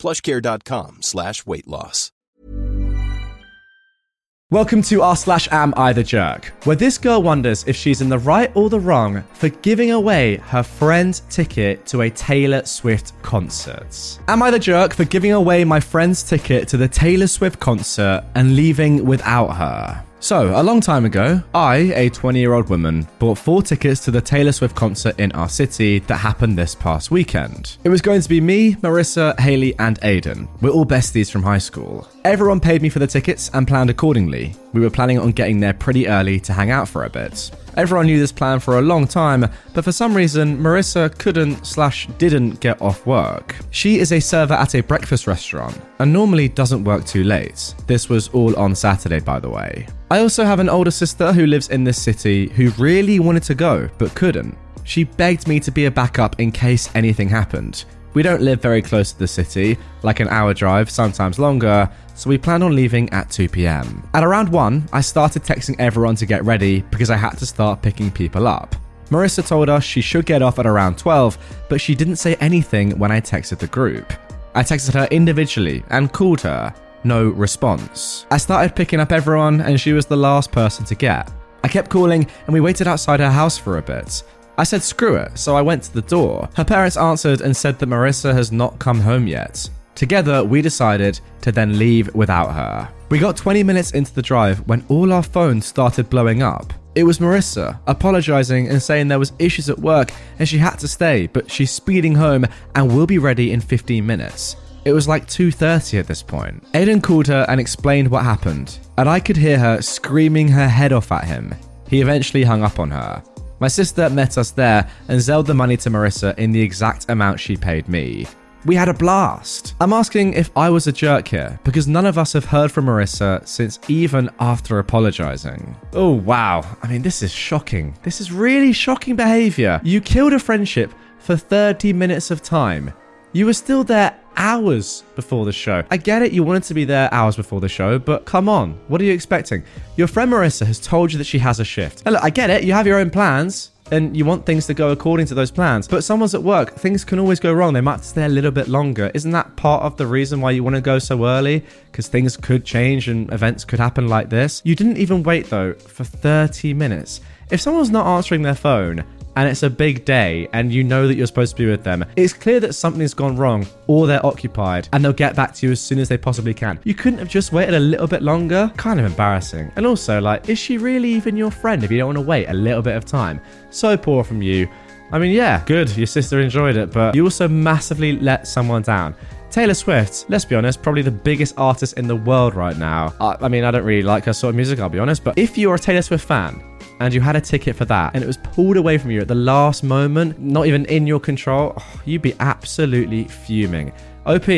plushcare.com slash weight loss. Welcome to r slash am I the jerk, where this girl wonders if she's in the right or the wrong for giving away her friend's ticket to a Taylor Swift concert. Am I the jerk for giving away my friend's ticket to the Taylor Swift concert and leaving without her? So, a long time ago, I, a 20 year old woman, bought four tickets to the Taylor Swift concert in our city that happened this past weekend. It was going to be me, Marissa, Haley, and Aiden. We're all besties from high school. Everyone paid me for the tickets and planned accordingly. We were planning on getting there pretty early to hang out for a bit. Everyone knew this plan for a long time, but for some reason, Marissa couldn't slash didn't get off work. She is a server at a breakfast restaurant and normally doesn't work too late. This was all on Saturday, by the way. I also have an older sister who lives in this city who really wanted to go but couldn't. She begged me to be a backup in case anything happened. We don't live very close to the city, like an hour drive, sometimes longer, so we planned on leaving at 2 pm. At around 1, I started texting everyone to get ready because I had to start picking people up. Marissa told us she should get off at around 12, but she didn't say anything when I texted the group. I texted her individually and called her. No response. I started picking up everyone, and she was the last person to get. I kept calling, and we waited outside her house for a bit. I said screw it, so I went to the door. Her parents answered and said that Marissa has not come home yet. Together, we decided to then leave without her. We got 20 minutes into the drive when all our phones started blowing up. It was Marissa, apologizing and saying there was issues at work and she had to stay, but she's speeding home and will be ready in 15 minutes. It was like 2:30 at this point. Aiden called her and explained what happened, and I could hear her screaming her head off at him. He eventually hung up on her. My sister met us there and zelled the money to Marissa in the exact amount she paid me. We had a blast. I'm asking if I was a jerk here because none of us have heard from Marissa since even after apologizing. Oh, wow. I mean, this is shocking. This is really shocking behavior. You killed a friendship for 30 minutes of time. You were still there hours before the show. I get it, you wanted to be there hours before the show, but come on, what are you expecting? Your friend Marissa has told you that she has a shift. Look, I get it, you have your own plans. And you want things to go according to those plans. But someone's at work, things can always go wrong. They might stay a little bit longer. Isn't that part of the reason why you want to go so early? Because things could change and events could happen like this. You didn't even wait though for 30 minutes. If someone's not answering their phone and it's a big day and you know that you're supposed to be with them, it's clear that something's gone wrong or they're occupied and they'll get back to you as soon as they possibly can. You couldn't have just waited a little bit longer? Kind of embarrassing. And also, like, is she really even your friend if you don't want to wait a little bit of time? So poor from you. I mean, yeah, good, your sister enjoyed it, but you also massively let someone down. Taylor Swift, let's be honest, probably the biggest artist in the world right now. I, I mean, I don't really like her sort of music, I'll be honest, but if you're a Taylor Swift fan, and you had a ticket for that and it was pulled away from you at the last moment, not even in your control, oh, you'd be absolutely fuming. OP,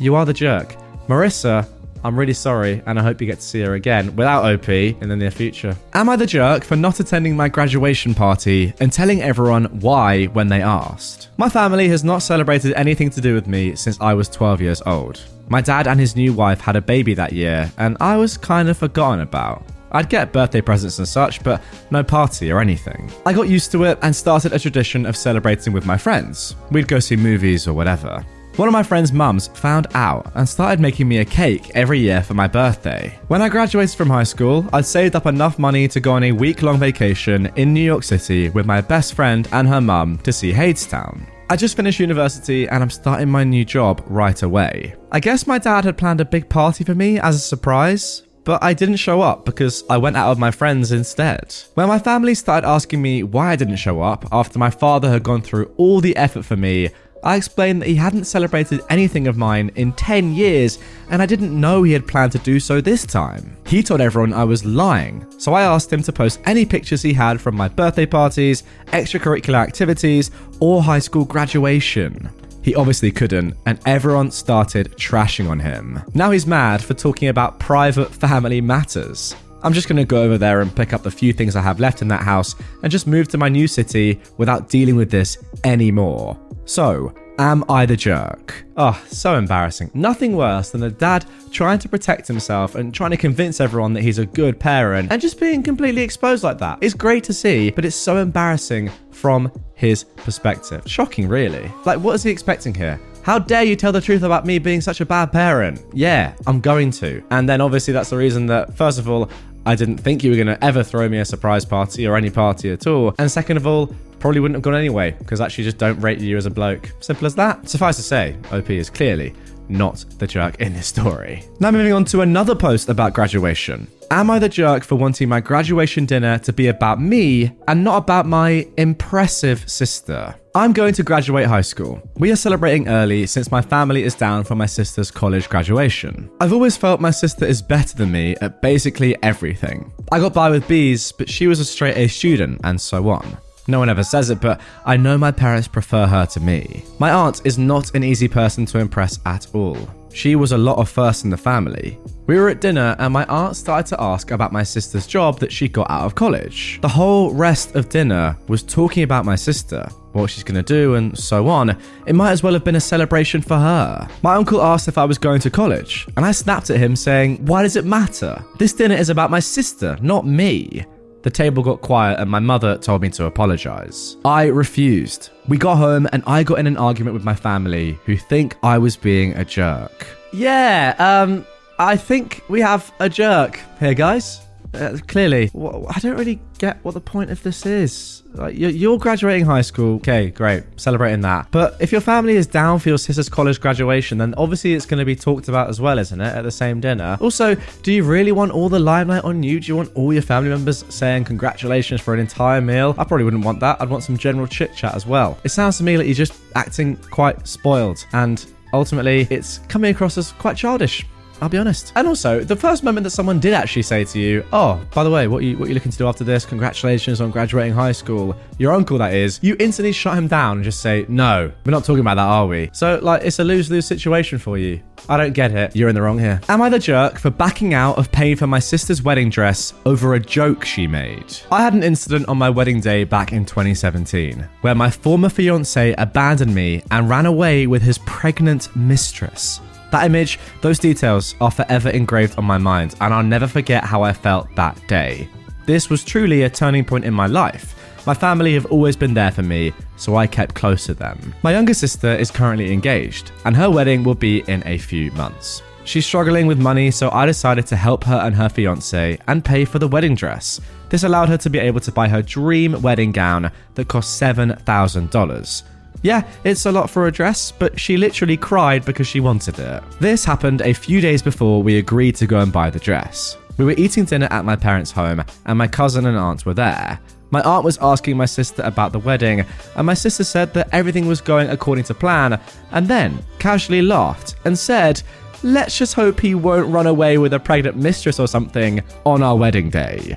you are the jerk. Marissa, I'm really sorry, and I hope you get to see her again without OP in the near future. Am I the jerk for not attending my graduation party and telling everyone why when they asked? My family has not celebrated anything to do with me since I was 12 years old. My dad and his new wife had a baby that year, and I was kind of forgotten about. I'd get birthday presents and such, but no party or anything. I got used to it and started a tradition of celebrating with my friends. We'd go see movies or whatever. One of my friend's mums found out and started making me a cake every year for my birthday. When I graduated from high school, I'd saved up enough money to go on a week long vacation in New York City with my best friend and her mum to see Hadestown. I just finished university and I'm starting my new job right away. I guess my dad had planned a big party for me as a surprise, but I didn't show up because I went out with my friends instead. When my family started asking me why I didn't show up after my father had gone through all the effort for me, I explained that he hadn't celebrated anything of mine in 10 years and I didn't know he had planned to do so this time. He told everyone I was lying, so I asked him to post any pictures he had from my birthday parties, extracurricular activities, or high school graduation. He obviously couldn't, and everyone started trashing on him. Now he's mad for talking about private family matters. I'm just gonna go over there and pick up the few things I have left in that house and just move to my new city without dealing with this anymore. So, Am I the jerk? Oh, so embarrassing. Nothing worse than a dad trying to protect himself and trying to convince everyone that he's a good parent and just being completely exposed like that. It's great to see, but it's so embarrassing from his perspective. Shocking, really. Like, what is he expecting here? How dare you tell the truth about me being such a bad parent? Yeah, I'm going to. And then obviously, that's the reason that, first of all, I didn't think you were going to ever throw me a surprise party or any party at all. And second of all, probably wouldn't have gone anyway because actually just don't rate you as a bloke. Simple as that. Suffice to say, OP is clearly not the jerk in this story. Now, moving on to another post about graduation. Am I the jerk for wanting my graduation dinner to be about me and not about my impressive sister? I'm going to graduate high school. We are celebrating early since my family is down for my sister's college graduation. I've always felt my sister is better than me at basically everything. I got by with B's, but she was a straight A student, and so on. No one ever says it, but I know my parents prefer her to me. My aunt is not an easy person to impress at all. She was a lot of first in the family. We were at dinner and my aunt started to ask about my sister's job that she got out of college. The whole rest of dinner was talking about my sister, what she's to do, and so on. It might as well have been a celebration for her. My uncle asked if I was going to college, and I snapped at him saying, Why does it matter? This dinner is about my sister, not me. The table got quiet and my mother told me to apologize. I refused. We got home and I got in an argument with my family who think I was being a jerk. Yeah, um, I think we have a jerk here, guys. Uh, clearly, I don't really get what the point of this is. Like, you're graduating high school, okay, great, celebrating that. But if your family is down for your sister's college graduation, then obviously it's going to be talked about as well, isn't it, at the same dinner? Also, do you really want all the limelight on you? Do you want all your family members saying congratulations for an entire meal? I probably wouldn't want that. I'd want some general chit chat as well. It sounds to me like you're just acting quite spoiled, and ultimately, it's coming across as quite childish. I'll be honest. And also, the first moment that someone did actually say to you, "Oh, by the way, what are you what you looking to do after this? Congratulations on graduating high school." Your uncle, that is. You instantly shut him down and just say, "No, we're not talking about that, are we?" So, like, it's a lose lose situation for you. I don't get it. You're in the wrong here. Am I the jerk for backing out of paying for my sister's wedding dress over a joke she made? I had an incident on my wedding day back in 2017 where my former fiance abandoned me and ran away with his pregnant mistress. That image, those details are forever engraved on my mind, and I'll never forget how I felt that day. This was truly a turning point in my life. My family have always been there for me, so I kept close to them. My younger sister is currently engaged, and her wedding will be in a few months. She's struggling with money, so I decided to help her and her fiance and pay for the wedding dress. This allowed her to be able to buy her dream wedding gown that cost $7,000. Yeah, it's a lot for a dress, but she literally cried because she wanted it. This happened a few days before we agreed to go and buy the dress. We were eating dinner at my parents' home, and my cousin and aunt were there. My aunt was asking my sister about the wedding, and my sister said that everything was going according to plan, and then casually laughed and said, Let's just hope he won't run away with a pregnant mistress or something on our wedding day.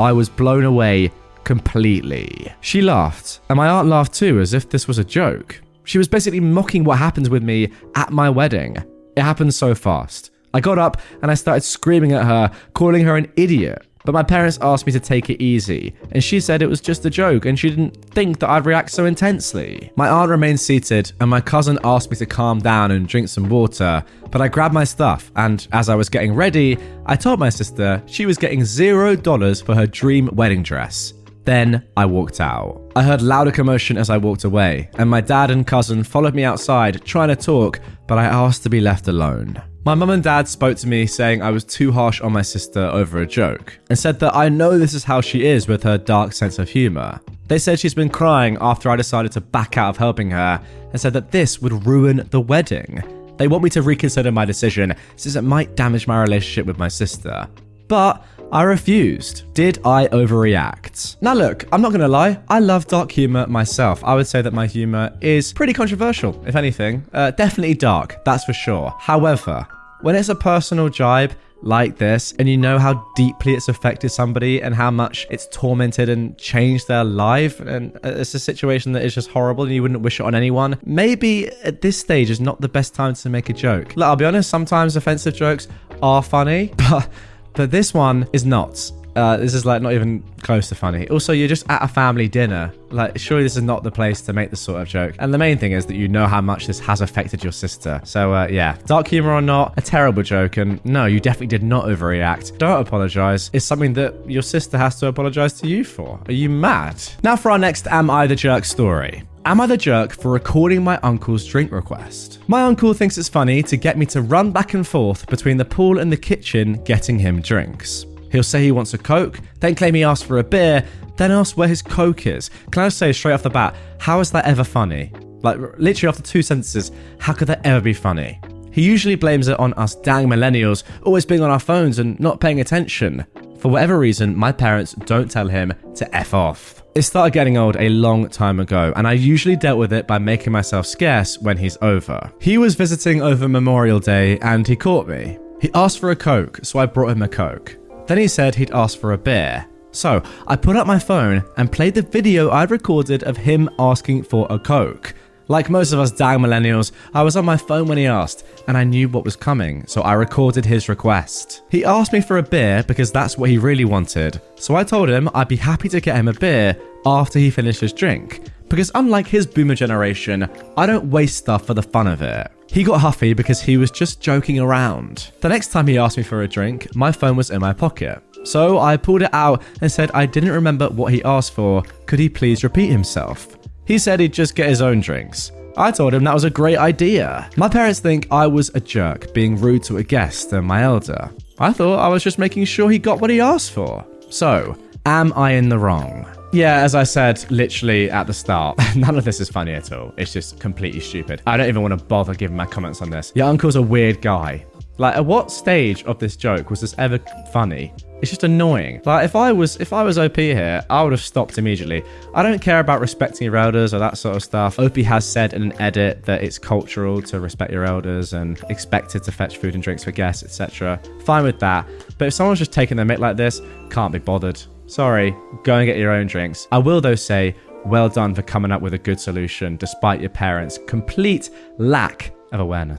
I was blown away completely. She laughed, and my aunt laughed too, as if this was a joke. She was basically mocking what happened with me at my wedding. It happened so fast. I got up and I started screaming at her, calling her an idiot. But my parents asked me to take it easy, and she said it was just a joke and she didn't think that I'd react so intensely. My aunt remained seated, and my cousin asked me to calm down and drink some water, but I grabbed my stuff, and as I was getting ready, I told my sister she was getting zero dollars for her dream wedding dress. Then I walked out. I heard louder commotion as I walked away, and my dad and cousin followed me outside trying to talk, but I asked to be left alone. My mum and dad spoke to me saying I was too harsh on my sister over a joke, and said that I know this is how she is with her dark sense of humour. They said she's been crying after I decided to back out of helping her, and said that this would ruin the wedding. They want me to reconsider my decision since it might damage my relationship with my sister. But I refused. Did I overreact? Now, look, I'm not gonna lie, I love dark humor myself. I would say that my humor is pretty controversial, if anything. Uh, definitely dark, that's for sure. However, when it's a personal jibe, like this and you know how deeply it's affected somebody and how much it's tormented and changed their life and it's a situation that is just horrible and you wouldn't wish it on anyone, maybe at this stage is not the best time to make a joke. Look, I'll be honest, sometimes offensive jokes are funny, but but this one is not. Uh, this is like not even close to funny. Also, you're just at a family dinner. Like, surely this is not the place to make this sort of joke. And the main thing is that you know how much this has affected your sister. So, uh, yeah, dark humor or not, a terrible joke. And no, you definitely did not overreact. Don't apologize. It's something that your sister has to apologize to you for. Are you mad? Now, for our next Am I the Jerk story. Am I the jerk for recording my uncle's drink request? My uncle thinks it's funny to get me to run back and forth between the pool and the kitchen getting him drinks. He'll say he wants a Coke, then claim he asked for a beer, then ask where his Coke is. Can I say straight off the bat, how is that ever funny? Like, literally after two sentences, how could that ever be funny? He usually blames it on us dang millennials always being on our phones and not paying attention. For whatever reason, my parents don't tell him to F off. It started getting old a long time ago, and I usually dealt with it by making myself scarce when he's over. He was visiting over Memorial Day and he caught me. He asked for a Coke, so I brought him a Coke. Then he said he'd asked for a beer. So I put up my phone and played the video I'd recorded of him asking for a Coke. Like most of us dang millennials, I was on my phone when he asked, and I knew what was coming, so I recorded his request. He asked me for a beer because that's what he really wanted, so I told him I'd be happy to get him a beer after he finished his drink. Because unlike his boomer generation, I don't waste stuff for the fun of it. He got huffy because he was just joking around. The next time he asked me for a drink, my phone was in my pocket. So I pulled it out and said I didn't remember what he asked for. Could he please repeat himself? He said he'd just get his own drinks. I told him that was a great idea. My parents think I was a jerk being rude to a guest and my elder. I thought I was just making sure he got what he asked for. So, am I in the wrong? Yeah, as I said literally at the start, none of this is funny at all. It's just completely stupid. I don't even want to bother giving my comments on this. Your uncle's a weird guy. Like, at what stage of this joke was this ever funny? It's just annoying. Like, if I was if I was OP here, I would have stopped immediately. I don't care about respecting your elders or that sort of stuff. OP has said in an edit that it's cultural to respect your elders and expected to fetch food and drinks for guests, etc. Fine with that. But if someone's just taking their mic like this, can't be bothered. Sorry, go and get your own drinks. I will, though, say, well done for coming up with a good solution despite your parents' complete lack of awareness.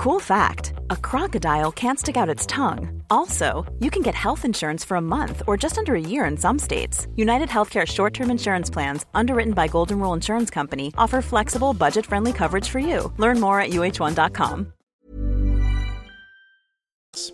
Cool fact a crocodile can't stick out its tongue. Also, you can get health insurance for a month or just under a year in some states. United Healthcare short term insurance plans, underwritten by Golden Rule Insurance Company, offer flexible, budget friendly coverage for you. Learn more at uh1.com.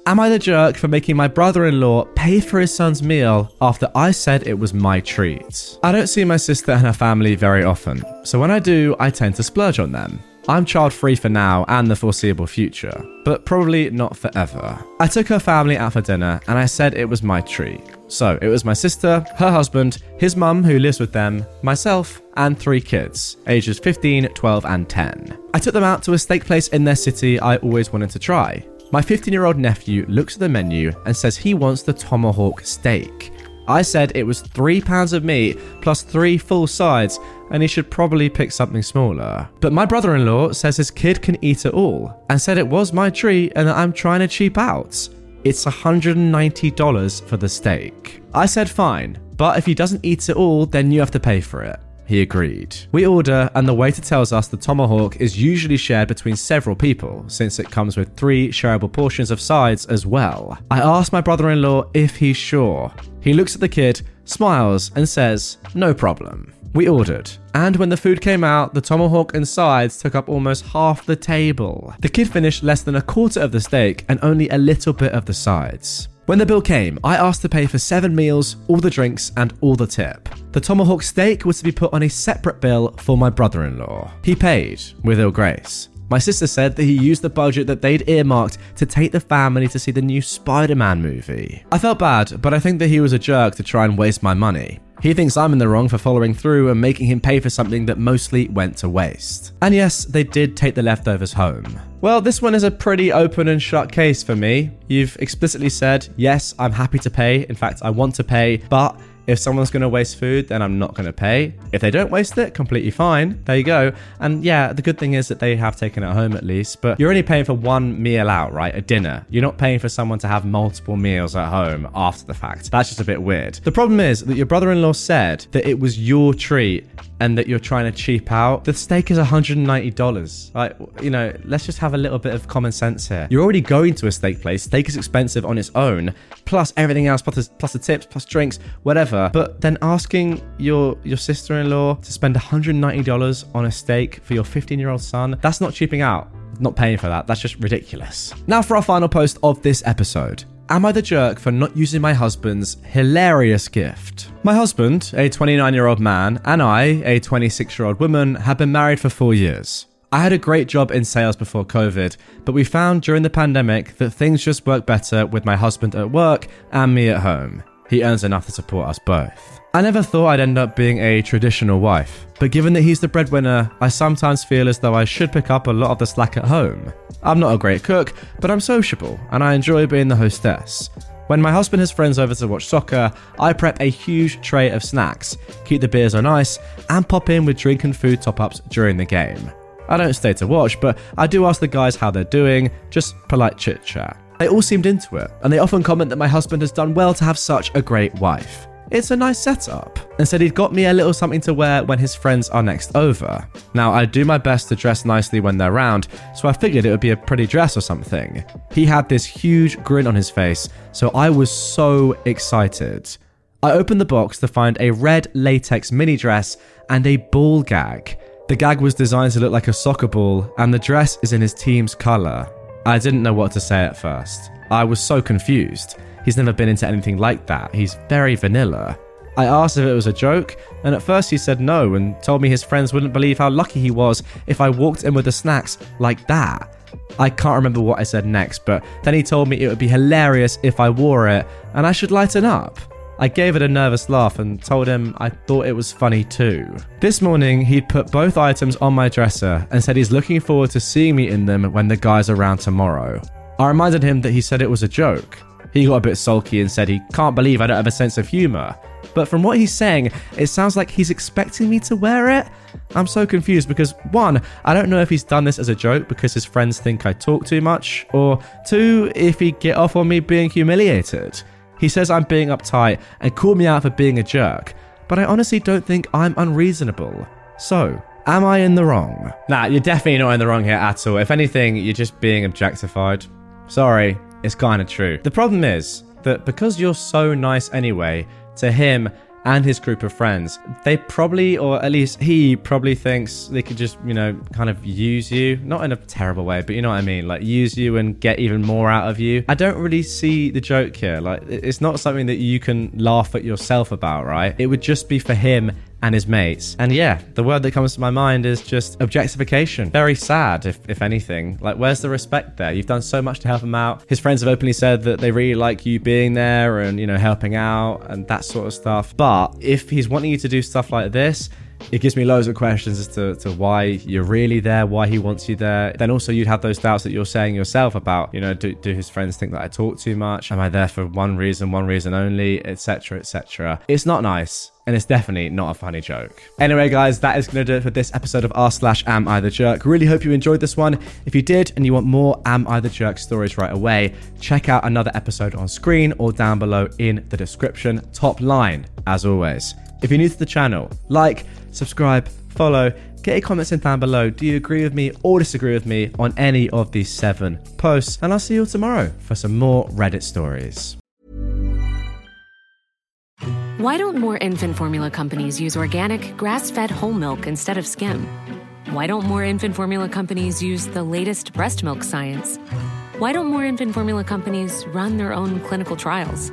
Am I the jerk for making my brother in law pay for his son's meal after I said it was my treat? I don't see my sister and her family very often, so when I do, I tend to splurge on them. I'm child free for now and the foreseeable future, but probably not forever. I took her family out for dinner and I said it was my treat. So it was my sister, her husband, his mum who lives with them, myself, and three kids, ages 15, 12, and 10. I took them out to a steak place in their city I always wanted to try. My 15 year old nephew looks at the menu and says he wants the tomahawk steak. I said it was three pounds of meat plus three full sides, and he should probably pick something smaller. But my brother in law says his kid can eat it all, and said it was my treat and that I'm trying to cheap out. It's $190 for the steak. I said fine, but if he doesn't eat it all, then you have to pay for it. He agreed. We order, and the waiter tells us the tomahawk is usually shared between several people, since it comes with three shareable portions of sides as well. I ask my brother in law if he's sure. He looks at the kid, smiles, and says, No problem. We ordered, and when the food came out, the tomahawk and sides took up almost half the table. The kid finished less than a quarter of the steak and only a little bit of the sides. When the bill came, I asked to pay for seven meals, all the drinks, and all the tip. The tomahawk steak was to be put on a separate bill for my brother in law. He paid, with ill grace. My sister said that he used the budget that they'd earmarked to take the family to see the new Spider Man movie. I felt bad, but I think that he was a jerk to try and waste my money. He thinks I'm in the wrong for following through and making him pay for something that mostly went to waste. And yes, they did take the leftovers home. Well, this one is a pretty open and shut case for me. You've explicitly said, yes, I'm happy to pay. In fact, I want to pay, but If someone's going to waste food, then I'm not going to pay. If they don't waste it, completely fine. There you go. And yeah, the good thing is that they have taken it home at least, but you're only paying for one meal out, right? A dinner. You're not paying for someone to have multiple meals at home after the fact. That's just a bit weird. The problem is that your brother in law said that it was your treat and that you're trying to cheap out. The steak is $190. Like, you know, let's just have a little bit of common sense here. You're already going to a steak place. Steak is expensive on its own, plus everything else, plus, plus the tips, plus drinks, whatever. But then asking your your sister-in-law to spend $190 on a steak for your 15-year-old son, that's not cheaping out. Not paying for that. That's just ridiculous. Now for our final post of this episode. Am I the jerk for not using my husband's hilarious gift? My husband, a 29 year old man, and I, a 26 year old woman, have been married for four years. I had a great job in sales before COVID, but we found during the pandemic that things just work better with my husband at work and me at home. He earns enough to support us both. I never thought I'd end up being a traditional wife, but given that he's the breadwinner, I sometimes feel as though I should pick up a lot of the slack at home. I'm not a great cook, but I'm sociable and I enjoy being the hostess. When my husband has friends over to watch soccer, I prep a huge tray of snacks, keep the beers on ice, and pop in with drink and food top ups during the game. I don't stay to watch, but I do ask the guys how they're doing, just polite chit chat. They all seemed into it, and they often comment that my husband has done well to have such a great wife. It's a nice setup, and said he'd got me a little something to wear when his friends are next over. Now, I do my best to dress nicely when they're around, so I figured it would be a pretty dress or something. He had this huge grin on his face, so I was so excited. I opened the box to find a red latex mini dress and a ball gag. The gag was designed to look like a soccer ball, and the dress is in his team's colour. I didn't know what to say at first. I was so confused. He's never been into anything like that. He's very vanilla. I asked if it was a joke, and at first he said no and told me his friends wouldn't believe how lucky he was if I walked in with the snacks like that. I can't remember what I said next, but then he told me it would be hilarious if I wore it and I should lighten up. I gave it a nervous laugh and told him I thought it was funny too. This morning, he'd put both items on my dresser and said he's looking forward to seeing me in them when the guys around tomorrow. I reminded him that he said it was a joke. He got a bit sulky and said he can't believe I don't have a sense of humour. But from what he's saying, it sounds like he's expecting me to wear it. I'm so confused because one, I don't know if he's done this as a joke because his friends think I talk too much, or two, if he'd get off on me being humiliated. He says I'm being uptight and called me out for being a jerk, but I honestly don't think I'm unreasonable. So, am I in the wrong? Nah, you're definitely not in the wrong here at all. If anything, you're just being objectified. Sorry, it's kind of true. The problem is that because you're so nice anyway to him and his group of friends, they probably, or at least he probably thinks they could just, you know, kind of use you. Not in a terrible way, but you know what I mean? Like use you and get even more out of you. I don't really see the joke here. Like, it's not something that you can laugh at yourself about, right? It would just be for him and his mates. And yeah, the word that comes to my mind is just objectification. Very sad, if, if anything. Like, where's the respect there? You've done so much to help him out. His friends have openly said that they really like you being there and, you know, helping out and that sort of stuff. But if he's wanting you to do stuff like this, it gives me loads of questions as to, to why you're really there, why he wants you there. Then also you'd have those doubts that you're saying yourself about, you know, do, do his friends think that I talk too much? Am I there for one reason, one reason only, etc., etc. It's not nice and it's definitely not a funny joke. Anyway, guys, that is going to do it for this episode of r slash am I the jerk. Really hope you enjoyed this one. If you did and you want more am I the jerk stories right away, check out another episode on screen or down below in the description. Top line, as always. If you're new to the channel, like, subscribe, follow, get your comments in down below. Do you agree with me or disagree with me on any of these seven posts? And I'll see you all tomorrow for some more Reddit stories. Why don't more infant formula companies use organic, grass fed whole milk instead of skim? Why don't more infant formula companies use the latest breast milk science? Why don't more infant formula companies run their own clinical trials?